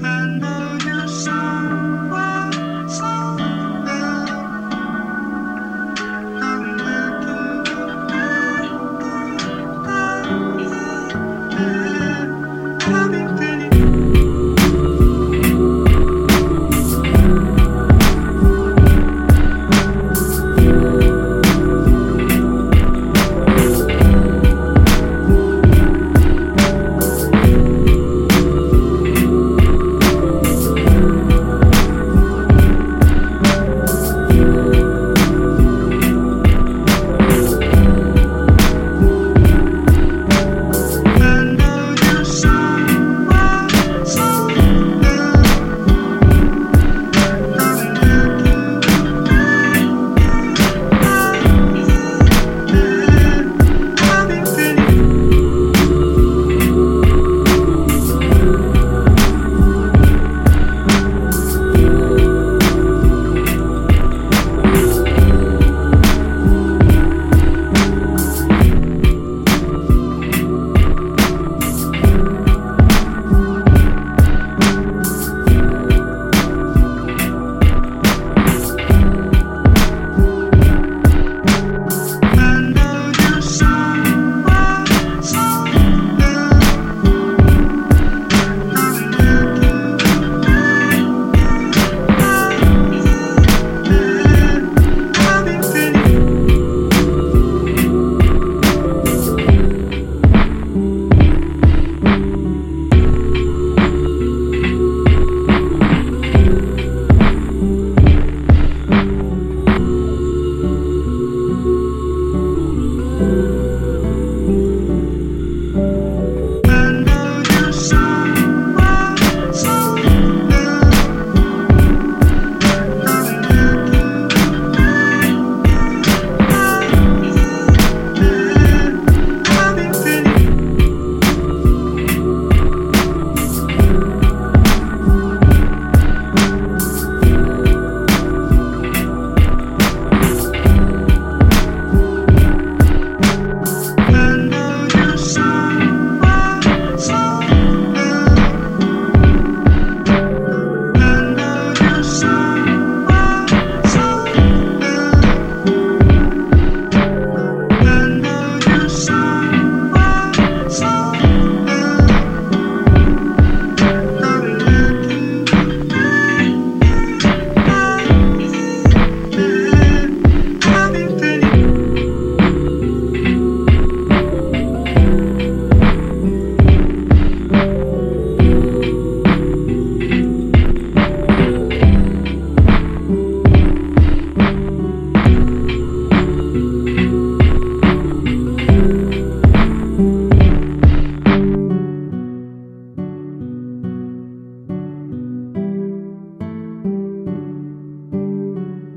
and